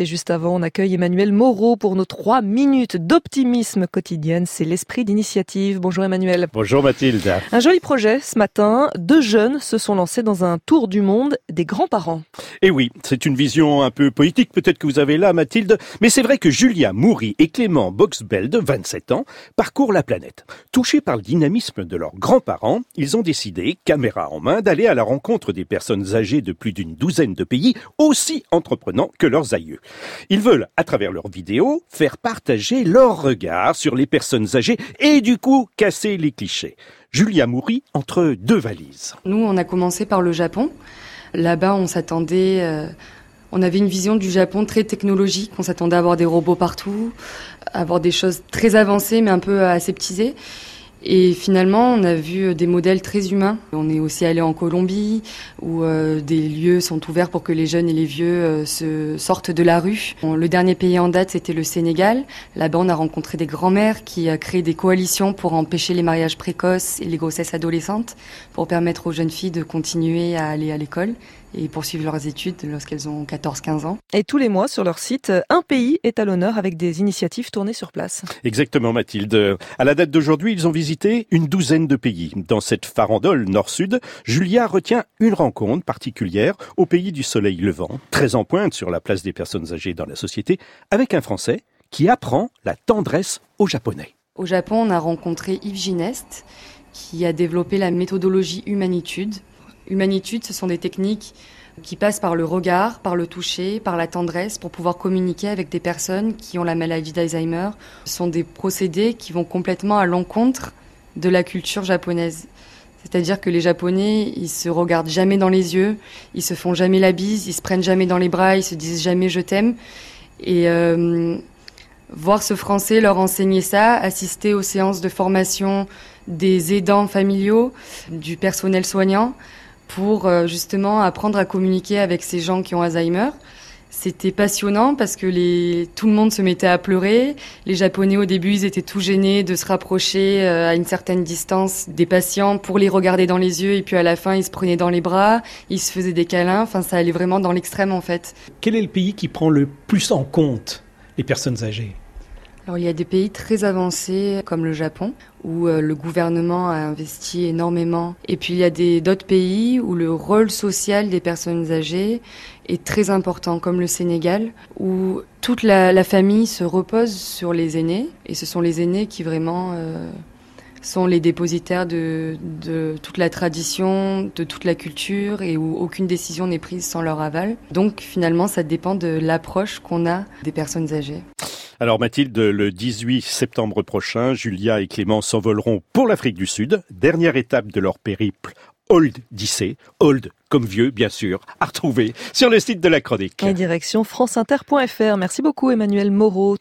Et juste avant, on accueille Emmanuel Moreau pour nos trois minutes d'optimisme quotidienne. C'est l'esprit d'initiative. Bonjour Emmanuel. Bonjour Mathilde. Un joli projet ce matin. Deux jeunes se sont lancés dans un tour du monde des grands-parents. Et eh oui, c'est une vision un peu politique peut-être que vous avez là Mathilde, mais c'est vrai que Julia Moury et Clément Boxbeld, 27 ans, parcourent la planète. Touchés par le dynamisme de leurs grands-parents, ils ont décidé, caméra en main, d'aller à la rencontre des personnes âgées de plus d'une douzaine de pays, aussi entreprenants que leurs aïeux. Ils veulent, à travers leurs vidéos, faire partager leur regard sur les personnes âgées et du coup casser les clichés. Julia Moury entre deux valises. Nous, on a commencé par le Japon. Là-bas, on s'attendait, euh, on avait une vision du Japon très technologique. On s'attendait à avoir des robots partout, à avoir des choses très avancées mais un peu aseptisées. Et finalement, on a vu euh, des modèles très humains. On est aussi allé en Colombie, où euh, des lieux sont ouverts pour que les jeunes et les vieux euh, se sortent de la rue. le dernier pays en date, c'était le Sénégal. Là-bas, on a rencontré des grands-mères qui ont créé des coalitions pour empêcher les mariages précoces et les grossesses adolescentes, pour permettre aux jeunes filles de continuer à aller à l'école et poursuivre leurs études lorsqu'elles ont 14-15 ans. Et tous les mois, sur leur site, un pays est à l'honneur avec des initiatives tournées sur place. Exactement, Mathilde. À la date d'aujourd'hui, ils ont visité une douzaine de pays. Dans cette farandole nord-sud, Julia retient une rencontre particulière au pays du soleil levant, très en pointe sur la place des personnes âgées dans la société, avec un Français qui apprend la tendresse aux Japonais. Au Japon, on a rencontré Yves Gineste, qui a développé la méthodologie Humanitude, Humanitude, ce sont des techniques qui passent par le regard, par le toucher, par la tendresse pour pouvoir communiquer avec des personnes qui ont la maladie d'Alzheimer. Ce sont des procédés qui vont complètement à l'encontre de la culture japonaise. C'est-à-dire que les Japonais, ils se regardent jamais dans les yeux, ils se font jamais la bise, ils se prennent jamais dans les bras, ils se disent jamais je t'aime. Et euh, voir ce Français leur enseigner ça, assister aux séances de formation des aidants familiaux, du personnel soignant, pour euh, justement apprendre à communiquer avec ces gens qui ont Alzheimer. C'était passionnant parce que tout le monde se mettait à pleurer. Les Japonais au début, ils étaient tout gênés de se rapprocher euh, à une certaine distance des patients pour les regarder dans les yeux. Et puis à la fin, ils se prenaient dans les bras, ils se faisaient des câlins. Enfin, ça allait vraiment dans l'extrême en fait. Quel est le pays qui prend le plus en compte les personnes âgées? Alors il y a des pays très avancés comme le Japon où euh, le gouvernement a investi énormément et puis il y a d'autres pays où le rôle social des personnes âgées est très important comme le Sénégal où toute la, famille se repose sur les aînés et ce sont les aînés qui vraiment euh, sont les dépositaires de, de, toute la tradition, de toute la culture et où aucune décision n'est prise sans leur aval. Donc finalement, ça dépend de l'approche qu'on a des personnes âgées. Alors Mathilde, le 18 septembre prochain, Julia et Clément s'envoleront pour l'Afrique du Sud, dernière étape de leur périple Old Dissé, Old comme vieux bien sûr, à retrouver sur le site de la chronique. Direction franceinter.fr. Merci beaucoup Emmanuel Moreau.